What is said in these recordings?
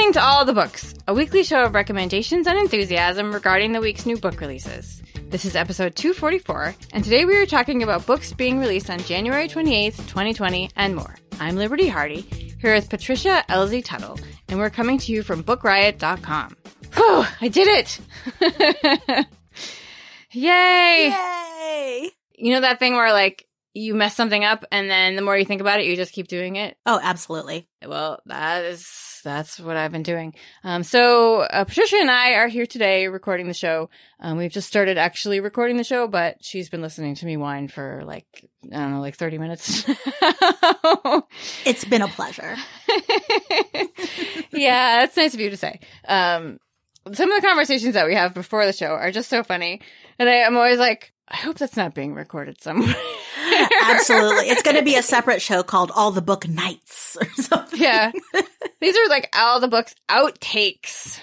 Listening to All the Books, a weekly show of recommendations and enthusiasm regarding the week's new book releases. This is episode 244, and today we are talking about books being released on January 28th, 2020, and more. I'm Liberty Hardy, here with Patricia Elzie Tuttle, and we're coming to you from BookRiot.com. Whew, I did it! Yay! Yay! You know that thing where, like, you mess something up, and then the more you think about it, you just keep doing it? Oh, absolutely. Well, that is that's what I've been doing. Um, so uh, Patricia and I are here today recording the show. Um, we've just started actually recording the show, but she's been listening to me whine for like I don't know, like thirty minutes. It's been a pleasure. yeah, that's nice of you to say. Um, some of the conversations that we have before the show are just so funny, and I, I'm always like, I hope that's not being recorded somewhere. Absolutely. It's going to be a separate show called All the Book Nights or something. yeah. These are like all the books outtakes.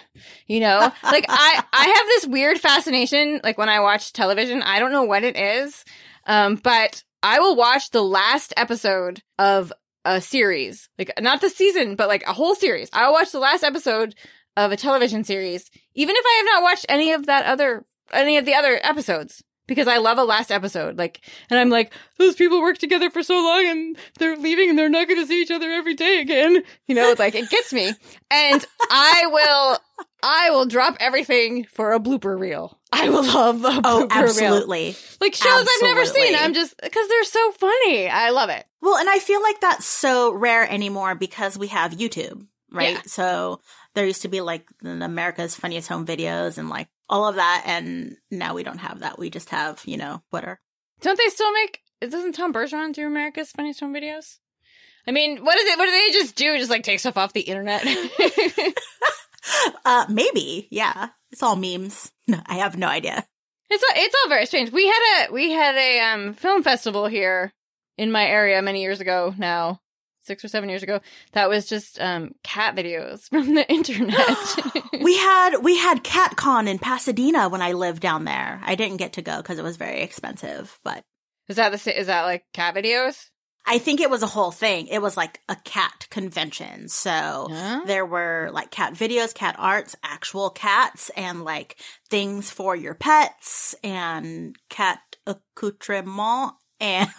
You know? Like I I have this weird fascination like when I watch television, I don't know what it is. Um but I will watch the last episode of a series. Like not the season, but like a whole series. I'll watch the last episode of a television series even if I have not watched any of that other any of the other episodes because I love a last episode. Like, and I'm like, those people work together for so long and they're leaving and they're not going to see each other every day again. You know, It's like it gets me. And I will, I will drop everything for a blooper reel. I will love a oh, blooper Oh, reel. Like shows I've never seen. I'm just, cause they're so funny. I love it. Well, and I feel like that's so rare anymore because we have YouTube, right? Yeah. So there used to be like America's Funniest Home Videos and like all of that. And now we don't have that. We just have, you know, Twitter. Don't they still make, it? doesn't Tom Bergeron do America's Funniest Home Videos? I mean, what is it? What do they just do? Just like take stuff off the internet? Uh, maybe. Yeah. It's all memes. No, I have no idea. It's all, it's all very strange. We had a we had a um film festival here in my area many years ago now, six or seven years ago. That was just um cat videos from the internet. we had we had CatCon in Pasadena when I lived down there. I didn't get to go because it was very expensive, but is that the is that like cat videos? I think it was a whole thing. It was like a cat convention. So there were like cat videos, cat arts, actual cats, and like things for your pets and cat accoutrement and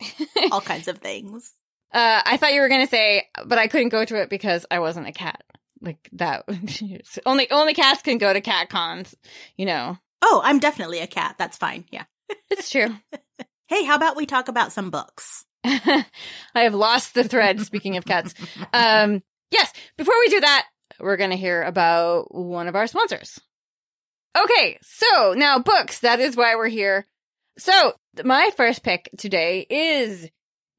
all kinds of things. Uh, I thought you were gonna say, but I couldn't go to it because I wasn't a cat. Like that, only only cats can go to cat cons. You know, Oh, I'm definitely a cat. That's fine. Yeah. it's true. Hey, how about we talk about some books? I have lost the thread. Speaking of cats, um, yes. Before we do that, we're going to hear about one of our sponsors. Okay, so now books. That is why we're here. So my first pick today is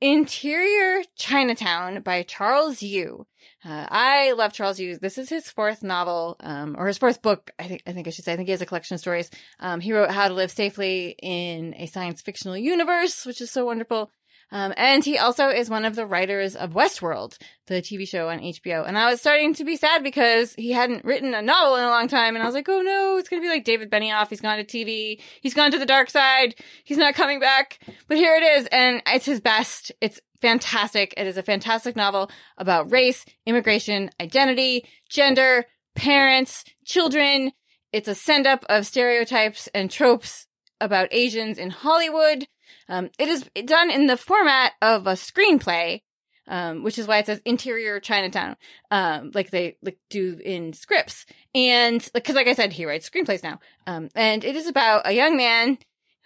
Interior Chinatown by Charles Yu. Uh, I love Charles Yu. This is his fourth novel, um, or his fourth book. I think, I think I should say. I think he has a collection of stories. Um, he wrote How to Live Safely in a Science Fictional Universe, which is so wonderful. Um, and he also is one of the writers of Westworld, the TV show on HBO. And I was starting to be sad because he hadn't written a novel in a long time. And I was like, oh no, it's going to be like David Benioff. He's gone to TV. He's gone to the dark side. He's not coming back. But here it is. And it's his best. It's fantastic. It is a fantastic novel about race, immigration, identity, gender, parents, children. It's a send up of stereotypes and tropes about Asians in Hollywood. Um, it is done in the format of a screenplay, um, which is why it says interior Chinatown, um, like they like do in scripts. And because, like I said, he writes screenplays now. Um, and it is about a young man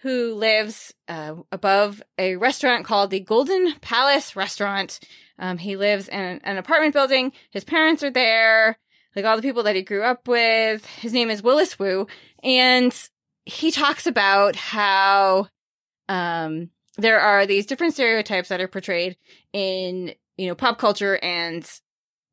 who lives uh, above a restaurant called the Golden Palace Restaurant. Um, he lives in an, apartment building. His parents are there. like all the people that he grew up with. His name is Willis Wu, and he talks about how um, there are these different stereotypes that are portrayed in you know pop culture and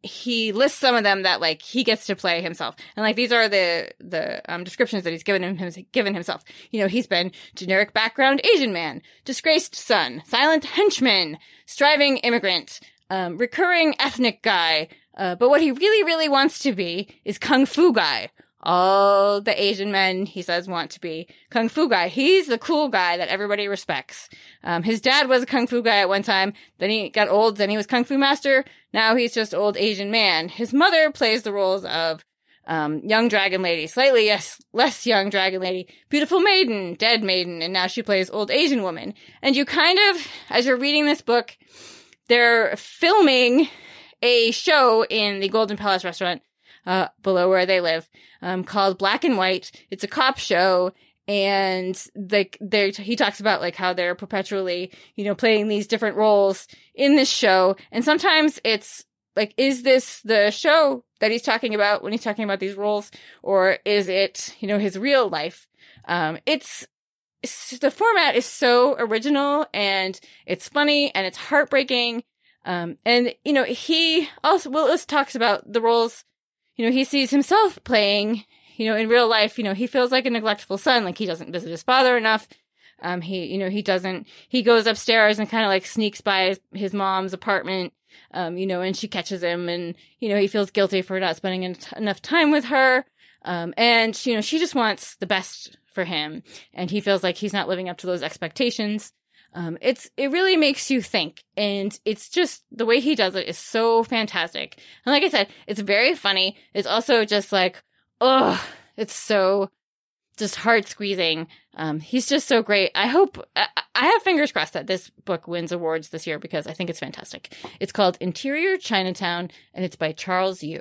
he lists some of them that like he gets to play himself. And like these are the the um, descriptions that he's given him given himself. You know he's been generic background asian man disgraced son silent henchman striving immigrant um, recurring ethnic guy uh, but what he really really wants to be is kung fu guy all the Asian men, he says, want to be kung fu guy. He's the cool guy that everybody respects. Um, his dad was a kung fu guy at one time. Then he got old. Then he was kung fu master. Now he's just old Asian man. His mother plays the roles of um, young dragon lady, slightly yes, less young dragon lady, beautiful maiden, dead maiden, and now she plays old Asian woman. And you kind of, as you're reading this book, they're filming a show in the Golden Palace restaurant uh, below where they live, um, called Black and White. It's a cop show. And like they, he talks about like how they're perpetually, you know, playing these different roles in this show. And sometimes it's like, is this the show that he's talking about when he's talking about these roles? Or is it, you know, his real life? Um, it's, it's the format is so original and it's funny and it's heartbreaking. Um, and you know, he also Willis talks about the roles you know, he sees himself playing, you know, in real life, you know, he feels like a neglectful son, like he doesn't visit his father enough. Um, he, you know, he doesn't, he goes upstairs and kind of like sneaks by his, his mom's apartment, um, you know, and she catches him and, you know, he feels guilty for not spending en- enough time with her. Um, and, you know, she just wants the best for him and he feels like he's not living up to those expectations. Um, it's, it really makes you think. And it's just, the way he does it is so fantastic. And like I said, it's very funny. It's also just like, oh, it's so just heart squeezing. Um, he's just so great. I hope, I, I have fingers crossed that this book wins awards this year because I think it's fantastic. It's called Interior Chinatown and it's by Charles Yu.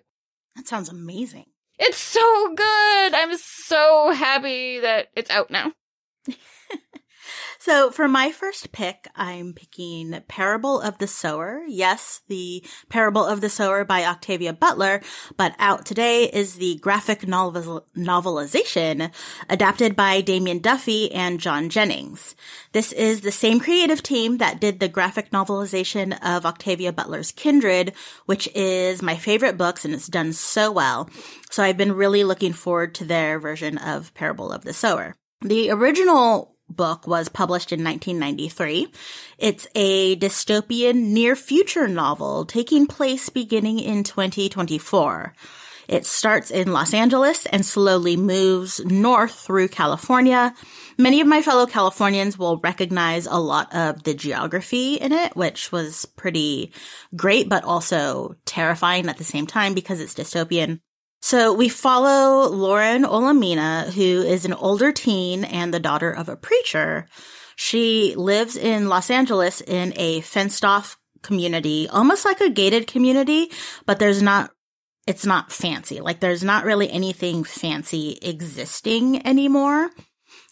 That sounds amazing. It's so good. I'm so happy that it's out now. So for my first pick, I'm picking Parable of the Sower. Yes, the Parable of the Sower by Octavia Butler, but out today is the graphic novel- novelization adapted by Damian Duffy and John Jennings. This is the same creative team that did the graphic novelization of Octavia Butler's Kindred, which is my favorite books and it's done so well. So I've been really looking forward to their version of Parable of the Sower. The original book was published in 1993. It's a dystopian near future novel taking place beginning in 2024. It starts in Los Angeles and slowly moves north through California. Many of my fellow Californians will recognize a lot of the geography in it, which was pretty great, but also terrifying at the same time because it's dystopian. So we follow Lauren Olamina, who is an older teen and the daughter of a preacher. She lives in Los Angeles in a fenced off community, almost like a gated community, but there's not, it's not fancy. Like there's not really anything fancy existing anymore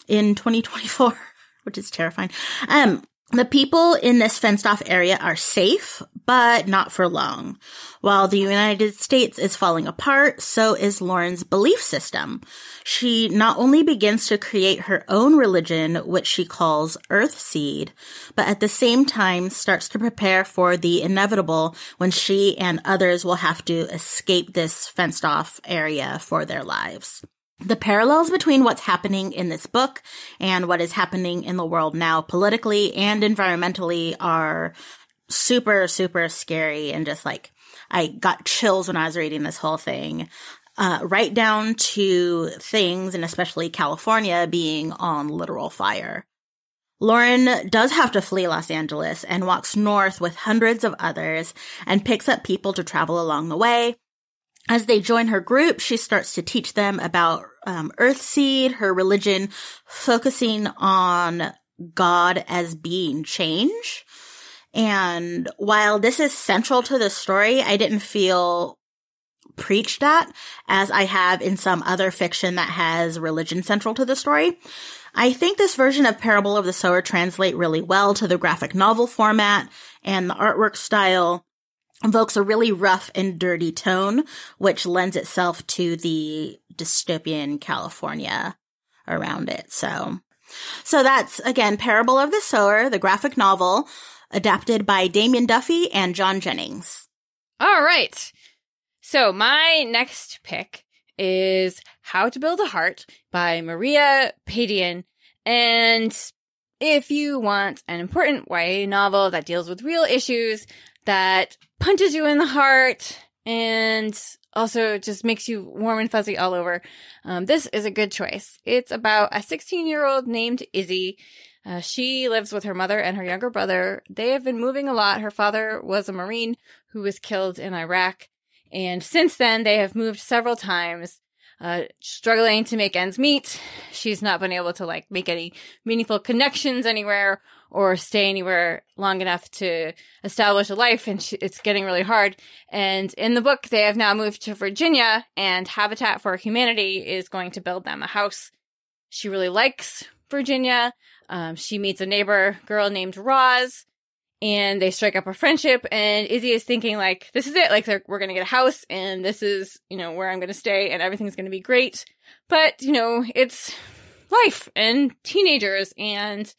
in 2024, which is terrifying. Um, the people in this fenced off area are safe, but not for long. While the United States is falling apart, so is Lauren's belief system. She not only begins to create her own religion, which she calls Earthseed, but at the same time starts to prepare for the inevitable when she and others will have to escape this fenced off area for their lives. The parallels between what's happening in this book and what is happening in the world now politically and environmentally are super, super scary and just like, I got chills when I was reading this whole thing. Uh, right down to things, and especially California being on literal fire. Lauren does have to flee Los Angeles and walks north with hundreds of others and picks up people to travel along the way. As they join her group, she starts to teach them about um, Earthseed, her religion, focusing on God as being change. And while this is central to the story, I didn't feel preached at as I have in some other fiction that has religion central to the story. I think this version of Parable of the Sower translate really well to the graphic novel format and the artwork style evokes a really rough and dirty tone, which lends itself to the dystopian California around it. So, so that's again Parable of the Sower, the graphic novel adapted by Damian Duffy and John Jennings. All right. So my next pick is How to Build a Heart by Maria Padian. And if you want an important YA novel that deals with real issues, that punches you in the heart, and also just makes you warm and fuzzy all over, um, this is a good choice. It's about a 16 year old named Izzy. Uh, she lives with her mother and her younger brother. They have been moving a lot. Her father was a Marine who was killed in Iraq. And since then, they have moved several times uh, struggling to make ends meet. She's not been able to like make any meaningful connections anywhere or stay anywhere long enough to establish a life. And she, it's getting really hard. And in the book, they have now moved to Virginia and Habitat for Humanity is going to build them a house. She really likes Virginia. Um, she meets a neighbor girl named Roz and they strike up a friendship and Izzy is thinking like, this is it. Like we're going to get a house and this is, you know, where I'm going to stay and everything's going to be great. But, you know, it's life and teenagers and,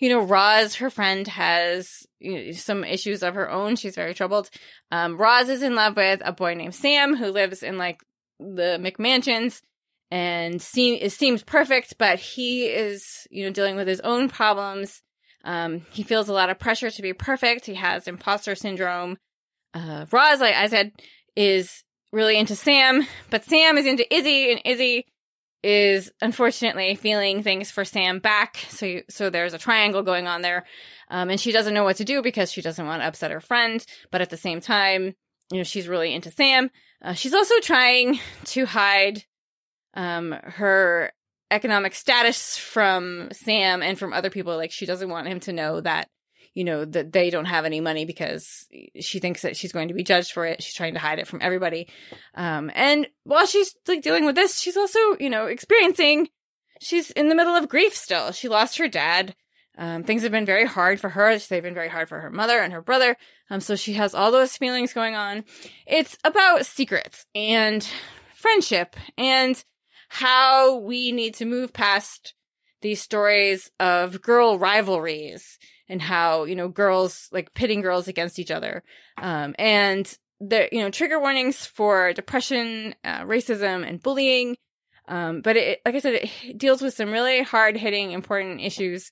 you know, Roz, her friend has you know, some issues of her own. She's very troubled. Um, Roz is in love with a boy named Sam who lives in like the McMansions and seem, it seems perfect, but he is, you know, dealing with his own problems um, he feels a lot of pressure to be perfect. He has imposter syndrome. Uh, Roz, like I said, is really into Sam, but Sam is into Izzy, and Izzy is unfortunately feeling things for Sam back. So, so there's a triangle going on there, um, and she doesn't know what to do because she doesn't want to upset her friend, but at the same time, you know, she's really into Sam. Uh, she's also trying to hide um, her economic status from Sam and from other people. Like she doesn't want him to know that, you know, that they don't have any money because she thinks that she's going to be judged for it. She's trying to hide it from everybody. Um, and while she's like dealing with this, she's also, you know, experiencing, she's in the middle of grief still. She lost her dad. Um, things have been very hard for her. They've been very hard for her mother and her brother. Um, so she has all those feelings going on. It's about secrets and friendship and how we need to move past these stories of girl rivalries and how, you know, girls like pitting girls against each other. Um, and the, you know, trigger warnings for depression, uh, racism and bullying. Um, but it, like I said, it deals with some really hard hitting, important issues.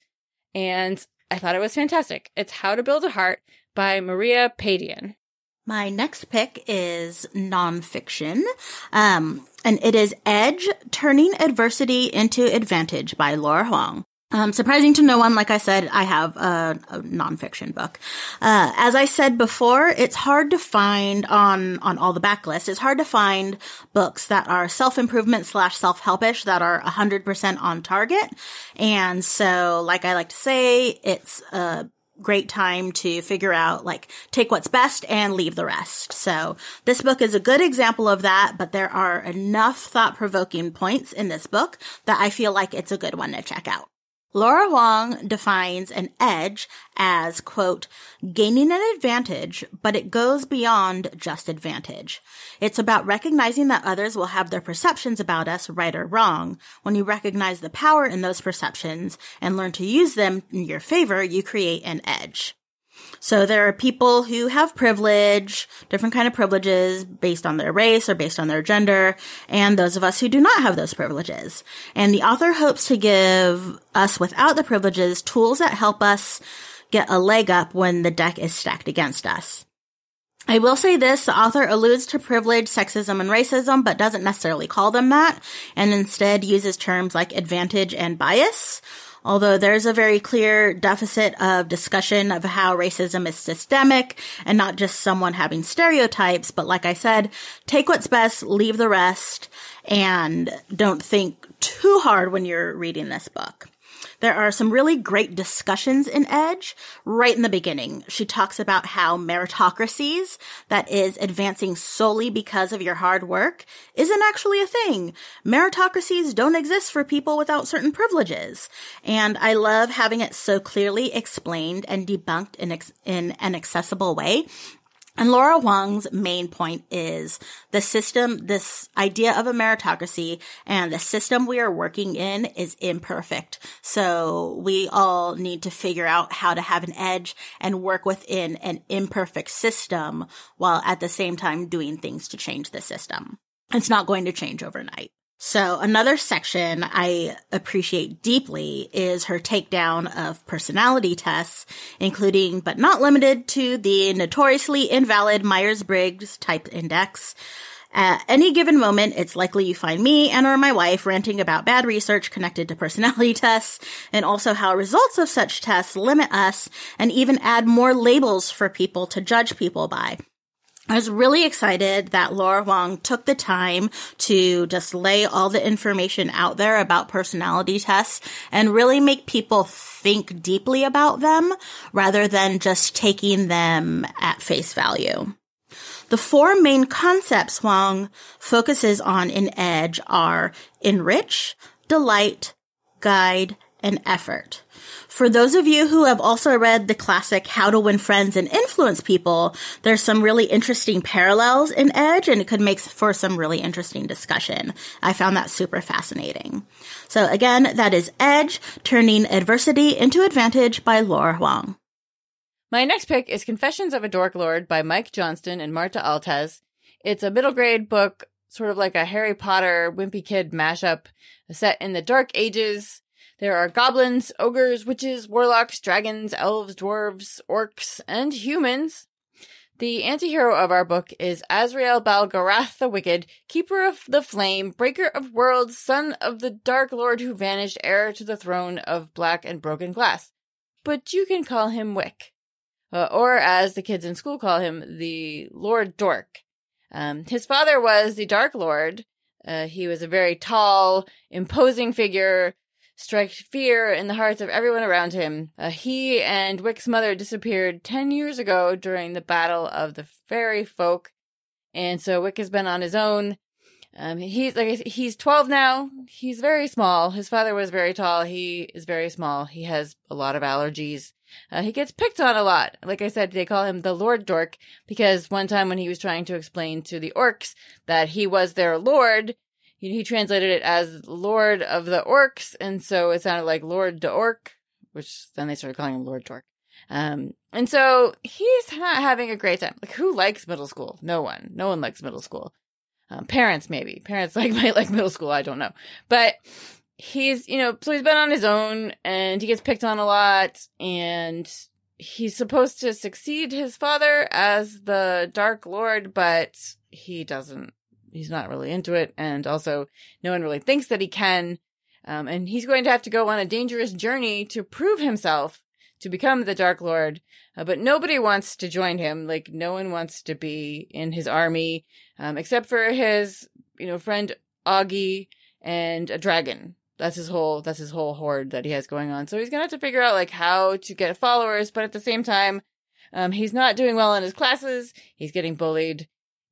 And I thought it was fantastic. It's How to Build a Heart by Maria Padian. My next pick is nonfiction. Um, and it is Edge Turning Adversity into Advantage by Laura Huang. Um, surprising to no one, like I said, I have a, a nonfiction book. Uh, as I said before, it's hard to find on on all the backlists. It's hard to find books that are self improvement slash self helpish that are hundred percent on target. And so, like I like to say, it's a great time to figure out like take what's best and leave the rest. So this book is a good example of that, but there are enough thought provoking points in this book that I feel like it's a good one to check out. Laura Huang defines an edge as, quote, gaining an advantage, but it goes beyond just advantage. It's about recognizing that others will have their perceptions about us, right or wrong. When you recognize the power in those perceptions and learn to use them in your favor, you create an edge. So there are people who have privilege, different kind of privileges based on their race or based on their gender, and those of us who do not have those privileges. And the author hopes to give us without the privileges tools that help us get a leg up when the deck is stacked against us. I will say this, the author alludes to privilege, sexism, and racism, but doesn't necessarily call them that, and instead uses terms like advantage and bias, although there's a very clear deficit of discussion of how racism is systemic and not just someone having stereotypes. But like I said, take what's best, leave the rest, and don't think too hard when you're reading this book. There are some really great discussions in Edge right in the beginning. She talks about how meritocracies, that is advancing solely because of your hard work, isn't actually a thing. Meritocracies don't exist for people without certain privileges. And I love having it so clearly explained and debunked in, ex- in an accessible way And Laura Huang's main point is the system, this idea of a meritocracy and the system we are working in is imperfect. So we all need to figure out how to have an edge and work within an imperfect system while at the same time doing things to change the system. It's not going to change overnight. So another section I appreciate deeply is her takedown of personality tests, including but not limited to the notoriously invalid Myers-Briggs type index. At any given moment, it's likely you find me and or my wife ranting about bad research connected to personality tests and also how results of such tests limit us and even add more labels for people to judge people by. I was really excited that Laura Huang took the time to just lay all the information out there about personality tests and really make people think deeply about them rather than just taking them at face value. The four main concepts Huang focuses on in Edge are enrich, delight, guide, and effort. For those of you who have also read the classic How to Win Friends and Influence People, there's some really interesting parallels in Edge and it could make for some really interesting discussion. I found that super fascinating. So again, that is Edge, Turning Adversity into Advantage by Laura Huang. My next pick is Confessions of a Dork Lord by Mike Johnston and Marta Altés. It's a middle grade book, sort of like a Harry Potter Wimpy Kid mashup, set in the Dark Ages. There are goblins, ogres, witches, warlocks, dragons, elves, dwarves, orcs, and humans. The anti-hero of our book is Azrael Balgarath the Wicked, Keeper of the Flame, Breaker of Worlds, son of the Dark Lord who vanished, heir to the throne of black and broken glass. But you can call him Wick. Uh, or as the kids in school call him, the Lord Dork. Um, his father was the Dark Lord. Uh, he was a very tall, imposing figure strike fear in the hearts of everyone around him. Uh, he and Wick's mother disappeared 10 years ago during the Battle of the Fairy Folk. And so Wick has been on his own. Um, he's like, he's 12 now. He's very small. His father was very tall. He is very small. He has a lot of allergies. Uh, he gets picked on a lot. Like I said, they call him the Lord Dork because one time when he was trying to explain to the orcs that he was their lord, he, translated it as Lord of the Orcs, and so it sounded like Lord de Orc, which then they started calling him Lord Dork. Um, and so he's not having a great time. Like, who likes middle school? No one. No one likes middle school. Um, parents, maybe. Parents like might like middle school. I don't know. But he's, you know, so he's been on his own and he gets picked on a lot and he's supposed to succeed his father as the Dark Lord, but he doesn't he's not really into it, and also no one really thinks that he can. Um, and he's going to have to go on a dangerous journey to prove himself to become the Dark Lord. Uh, but nobody wants to join him. Like no one wants to be in his army, um, except for his, you know, friend Augie and a dragon. That's his whole, that's his whole horde that he has going on. So he's gonna have to figure out like how to get followers, but at the same time, um, he's not doing well in his classes. He's getting bullied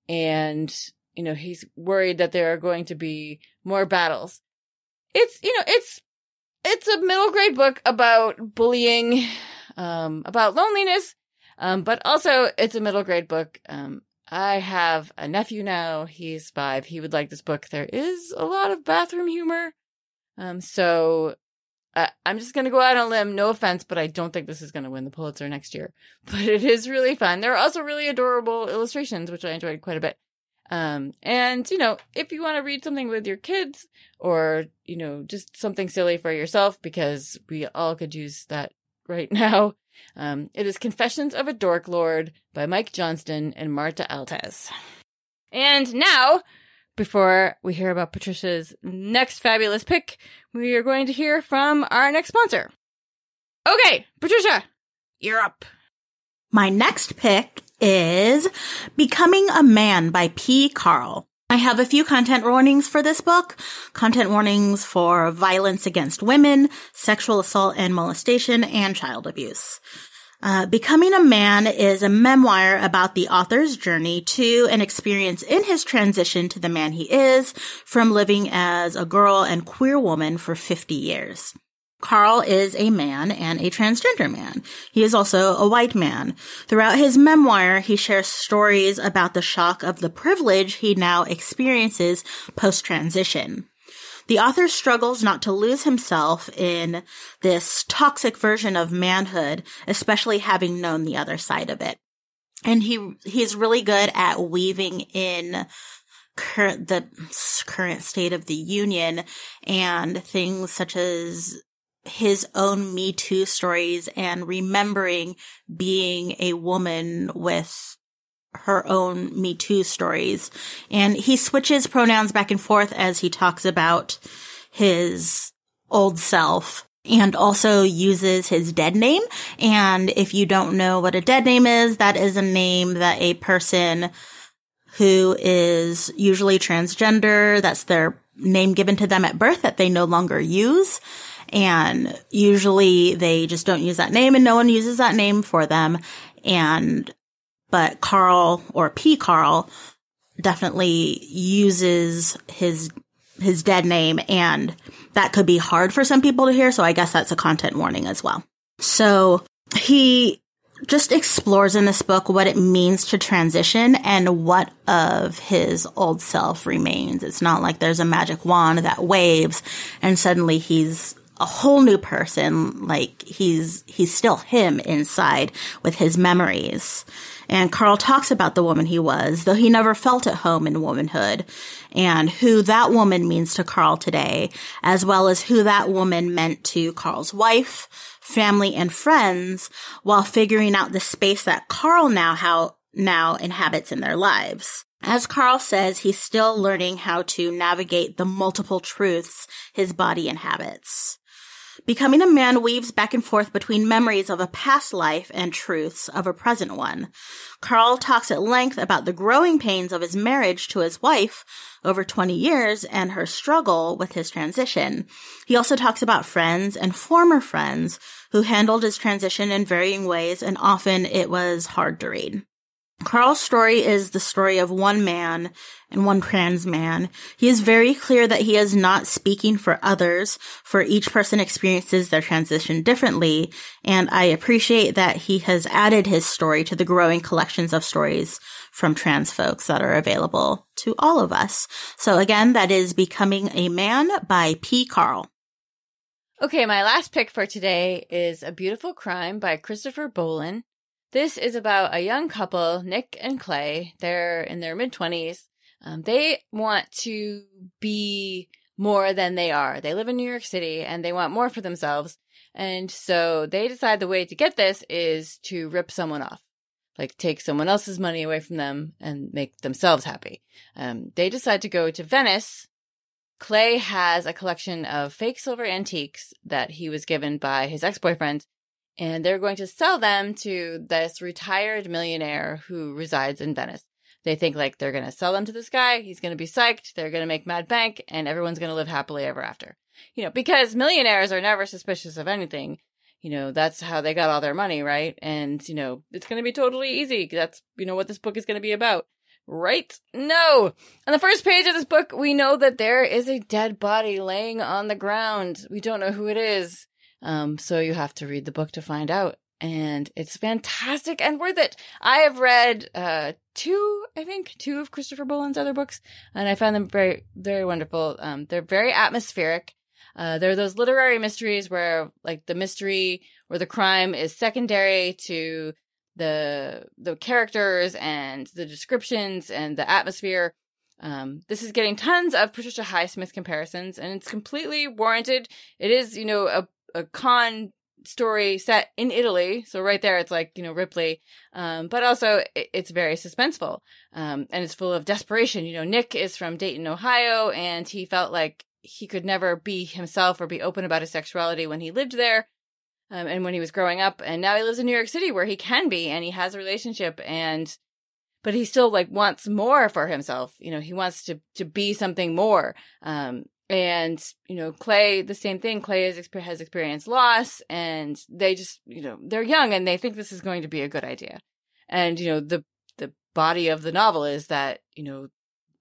and you know, he's worried that there are going to be more battles. It's, you know, it's, it's a middle grade book about bullying, um, about loneliness, um, but also it's a middle grade book. Um, I have a nephew now. He's five. He would like this book. There is a lot of bathroom humor. Um, so uh, I'm just going to go out on a limb. No offense, but I don't think this is going to win the Pulitzer next year. But it is really fun. There are also really adorable illustrations, which I enjoyed quite a bit. Um, and you know, if you want to read something with your kids or, you know, just something silly for yourself, because we all could use that right now. Um, it is Confessions of a Dork Lord by Mike Johnston and Marta Altés. And now, before we hear about Patricia's next fabulous pick, we are going to hear from our next sponsor. Okay, Patricia, you're up. My next pick is Becoming a Man by P. Carl. I have a few content warnings for this book. Content warnings for violence against women, sexual assault and molestation, and child abuse. Uh, Becoming a Man is a memoir about the author's journey to an experience in his transition to the man he is from living as a girl and queer woman for 50 years. Carl is a man and a transgender man. He is also a white man. Throughout his memoir, he shares stories about the shock of the privilege he now experiences post transition. The author struggles not to lose himself in this toxic version of manhood, especially having known the other side of it. And he, he's really good at weaving in current, the current state of the union and things such as his own Me Too stories and remembering being a woman with her own Me Too stories. And he switches pronouns back and forth as he talks about his old self and also uses his dead name. And if you don't know what a dead name is, that is a name that a person who is usually transgender, that's their name given to them at birth that they no longer use. And usually they just don't use that name and no one uses that name for them. And, but Carl or P. Carl definitely uses his, his dead name and that could be hard for some people to hear. So I guess that's a content warning as well. So he just explores in this book what it means to transition and what of his old self remains. It's not like there's a magic wand that waves and suddenly he's a whole new person. Like he's, he's still him inside with his memories. And Carl talks about the woman he was, though he never felt at home in womanhood and who that woman means to Carl today, as well as who that woman meant to Carl's wife, family, and friends while figuring out the space that Carl now how now inhabits in their lives. As Carl says, he's still learning how to navigate the multiple truths his body inhabits. Becoming a man weaves back and forth between memories of a past life and truths of a present one. Carl talks at length about the growing pains of his marriage to his wife over 20 years and her struggle with his transition. He also talks about friends and former friends who handled his transition in varying ways and often it was hard to read. Carl's story is the story of one man and one trans man. He is very clear that he is not speaking for others, for each person experiences their transition differently, and I appreciate that he has added his story to the growing collections of stories from trans folks that are available to all of us. So again, that is Becoming a Man by P. Carl. Okay, my last pick for today is A Beautiful Crime by Christopher Bollen. This is about a young couple, Nick and Clay. They're in their mid 20s. Um, they want to be more than they are. They live in New York City and they want more for themselves. And so they decide the way to get this is to rip someone off, like take someone else's money away from them and make themselves happy. Um, they decide to go to Venice. Clay has a collection of fake silver antiques that he was given by his ex boyfriend and they're going to sell them to this retired millionaire who resides in Venice. They think like they're going to sell them to this guy. He's going to be psyched. They're going to make mad bank and everyone's going to live happily ever after. You know, because millionaires are never suspicious of anything. You know, that's how they got all their money, right? And, you know, it's going to be totally easy. That's, you know, what this book is going to be about. Right? No. On the first page of this book, we know that there is a dead body laying on the ground. We don't know who it is. Um, so you have to read the book to find out. And it's fantastic and worth it. I have read, uh, two, I think, two of Christopher Bollen's other books, and I found them very, very wonderful. Um, they're very atmospheric. Uh, they're those literary mysteries where, like, the mystery or the crime is secondary to the the characters and the descriptions and the atmosphere. Um, this is getting tons of Patricia Highsmith comparisons, and it's completely warranted. It is, you know, a a con story set in Italy. So right there, it's like, you know, Ripley. Um, but also it's very suspenseful. Um, and it's full of desperation. You know, Nick is from Dayton, Ohio, and he felt like he could never be himself or be open about his sexuality when he lived there. Um, and when he was growing up, and now he lives in New York City where he can be, and he has a relationship, and but he still like wants more for himself. You know, he wants to to be something more. Um, and you know clay the same thing. Clay has, has experienced loss and they just you know they're young and they think this is going to be a good idea. And you know the the body of the novel is that you know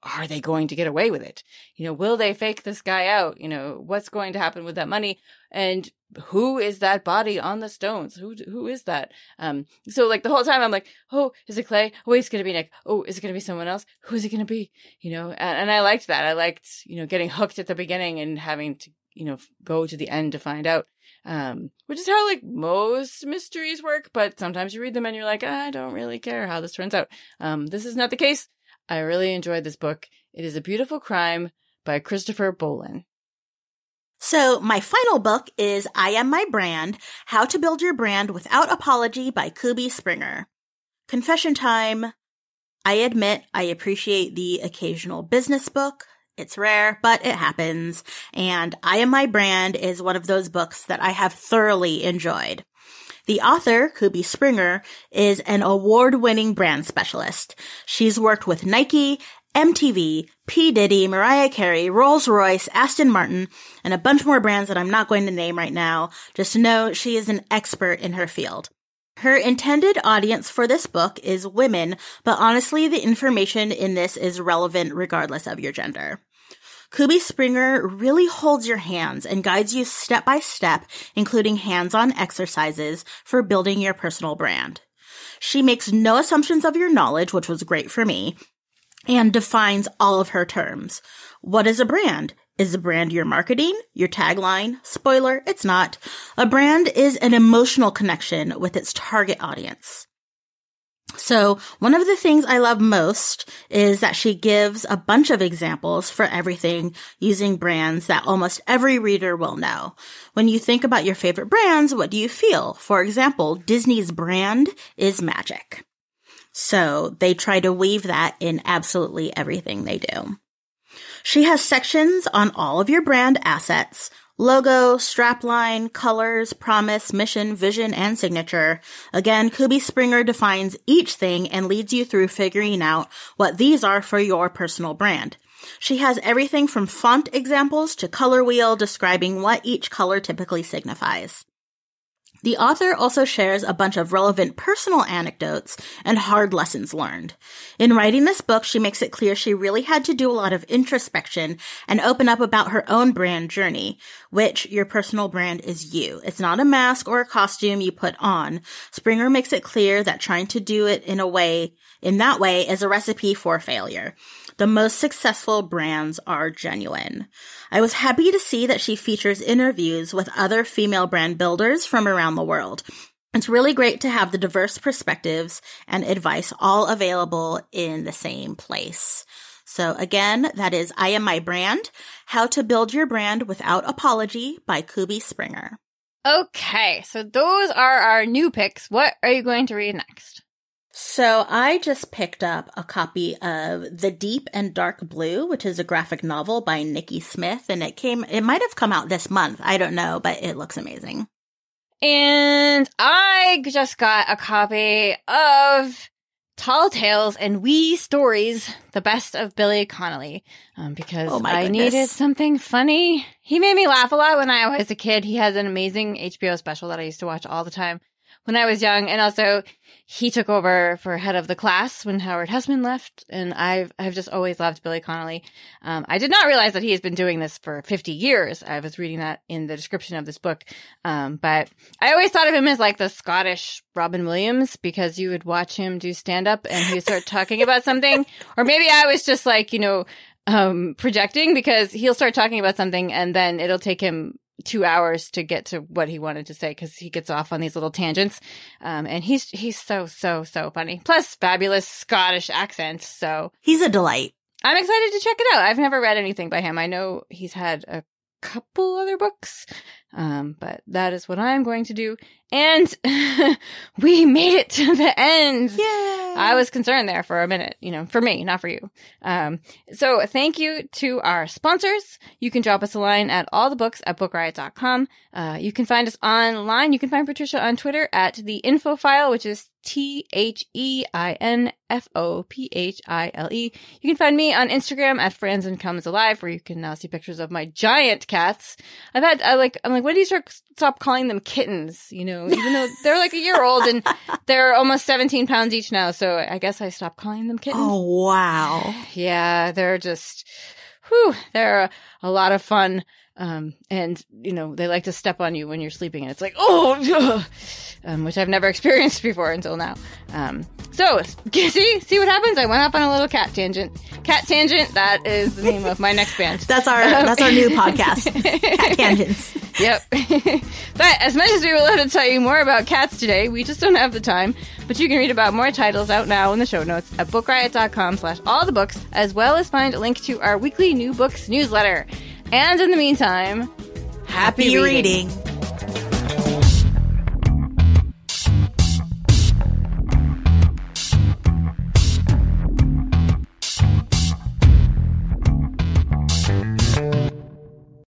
are they going to get away with it? You know, will they fake this guy out? You know, what's going to happen with that money? And who is that body on the stones? Who who is that? Um, so like the whole time I'm like, oh, is it Clay? Oh, it's gonna be Nick. Oh, is it gonna be someone else? Who is it gonna be? You know, and, and I liked that. I liked you know getting hooked at the beginning and having to you know go to the end to find out. Um, which is how like most mysteries work, but sometimes you read them and you're like, I don't really care how this turns out. Um, this is not the case. I really enjoyed this book. It is a beautiful crime by Christopher Bollen. So my final book is I Am My Brand, How to Build Your Brand Without Apology by Kubi Springer. Confession time. I admit I appreciate the occasional business book. It's rare, but it happens. And I Am My Brand is one of those books that I have thoroughly enjoyed. The author, Kubi Springer, is an award-winning brand specialist. She's worked with Nike, MTV, P. Diddy, Mariah Carey, Rolls Royce, Aston Martin, and a bunch more brands that I'm not going to name right now. Just know she is an expert in her field. Her intended audience for this book is women, but honestly, the information in this is relevant regardless of your gender. Kubi Springer really holds your hands and guides you step by step, including hands-on exercises for building your personal brand. She makes no assumptions of your knowledge, which was great for me, and defines all of her terms. What is a brand? Is a brand your marketing, your tagline? Spoiler, it's not. A brand is an emotional connection with its target audience. So one of the things I love most is that she gives a bunch of examples for everything using brands that almost every reader will know. When you think about your favorite brands, what do you feel? For example, Disney's brand is magic. So they try to weave that in absolutely everything they do. She has sections on all of your brand assets, logo, strapline, colors, promise, mission, vision, and signature. Again, Kubi Springer defines each thing and leads you through figuring out what these are for your personal brand. She has everything from font examples to color wheel describing what each color typically signifies. The author also shares a bunch of relevant personal anecdotes and hard lessons learned. In writing this book, she makes it clear she really had to do a lot of introspection and open up about her own brand journey, which your personal brand is you. It's not a mask or a costume you put on. Springer makes it clear that trying to do it in a way, in that way is a recipe for failure. The most successful brands are genuine. I was happy to see that she features interviews with other female brand builders from around the world. It's really great to have the diverse perspectives and advice all available in the same place. So again, that is I Am My Brand, How to Build Your Brand Without Apology by Kubi Springer. Okay, so those are our new picks. What are you going to read next? So I just picked up a copy of The Deep and Dark Blue, which is a graphic novel by Niki Smith, and it came it might have come out this month. I don't know, but it looks amazing. And I just got a copy of Tall Tales and Wee Stories, the best of Billy Connolly, um, because Oh I needed something funny. He made me laugh a lot when I was a kid. He has an amazing HBO special that I used to watch all the time when I was young. And also he took over for head of the class when Howard Hesseman left. And I've, I've just always loved Billy Connolly. Um, I did not realize that he has been doing this for 50 years. I was reading that in the description of this book. Um, but I always thought of him as like the Scottish Robin Williams because you would watch him do stand up and he would start talking about something. Or maybe I was just like, you know, um, projecting because he'll start talking about something and then it'll take him two hours to get to what he wanted to say because he gets off on these little tangents. Um, and he's, he's so, so, so funny. Plus fabulous Scottish accent. So He's a delight. I'm excited to check it out. I've never read anything by him. I know he's had a couple other books. Um, but that is what I'm going to do. And we made it to the end. Yay! I was concerned there for a minute, you know, for me, not for you. Um, so thank you to our sponsors. You can drop us a line at all the books at bookriot.com. Uh, you can find us online. You can find Patricia on Twitter at the infophile, which is T H E I N F O P H I L E. You can find me on Instagram at Franzen Comes Alive, where you can now see pictures of my giant cats. I've had, I like, I'm like, when do you start stop calling them kittens? You know, even though they're like a year old and they're almost 17 pounds each now. So I guess I stopped calling them kittens. Oh, wow. Yeah, they're just, whew, they're a, a lot of fun. Um, and you know, they like to step on you when you're sleeping and it's like, oh, um, which I've never experienced before until now. Um, so see, see what happens? I went off on a little cat tangent. Cat tangent. That is the name of my next band. That's our, that's our new podcast. Cat tangents. Yep. but as much as we would love to tell you more about cats today, we just don't have the time. But you can read about more titles out now in the show notes at bookriot.com slash all the books, as well as find a link to our weekly new books newsletter. And in the meantime, happy, Be reading. reading.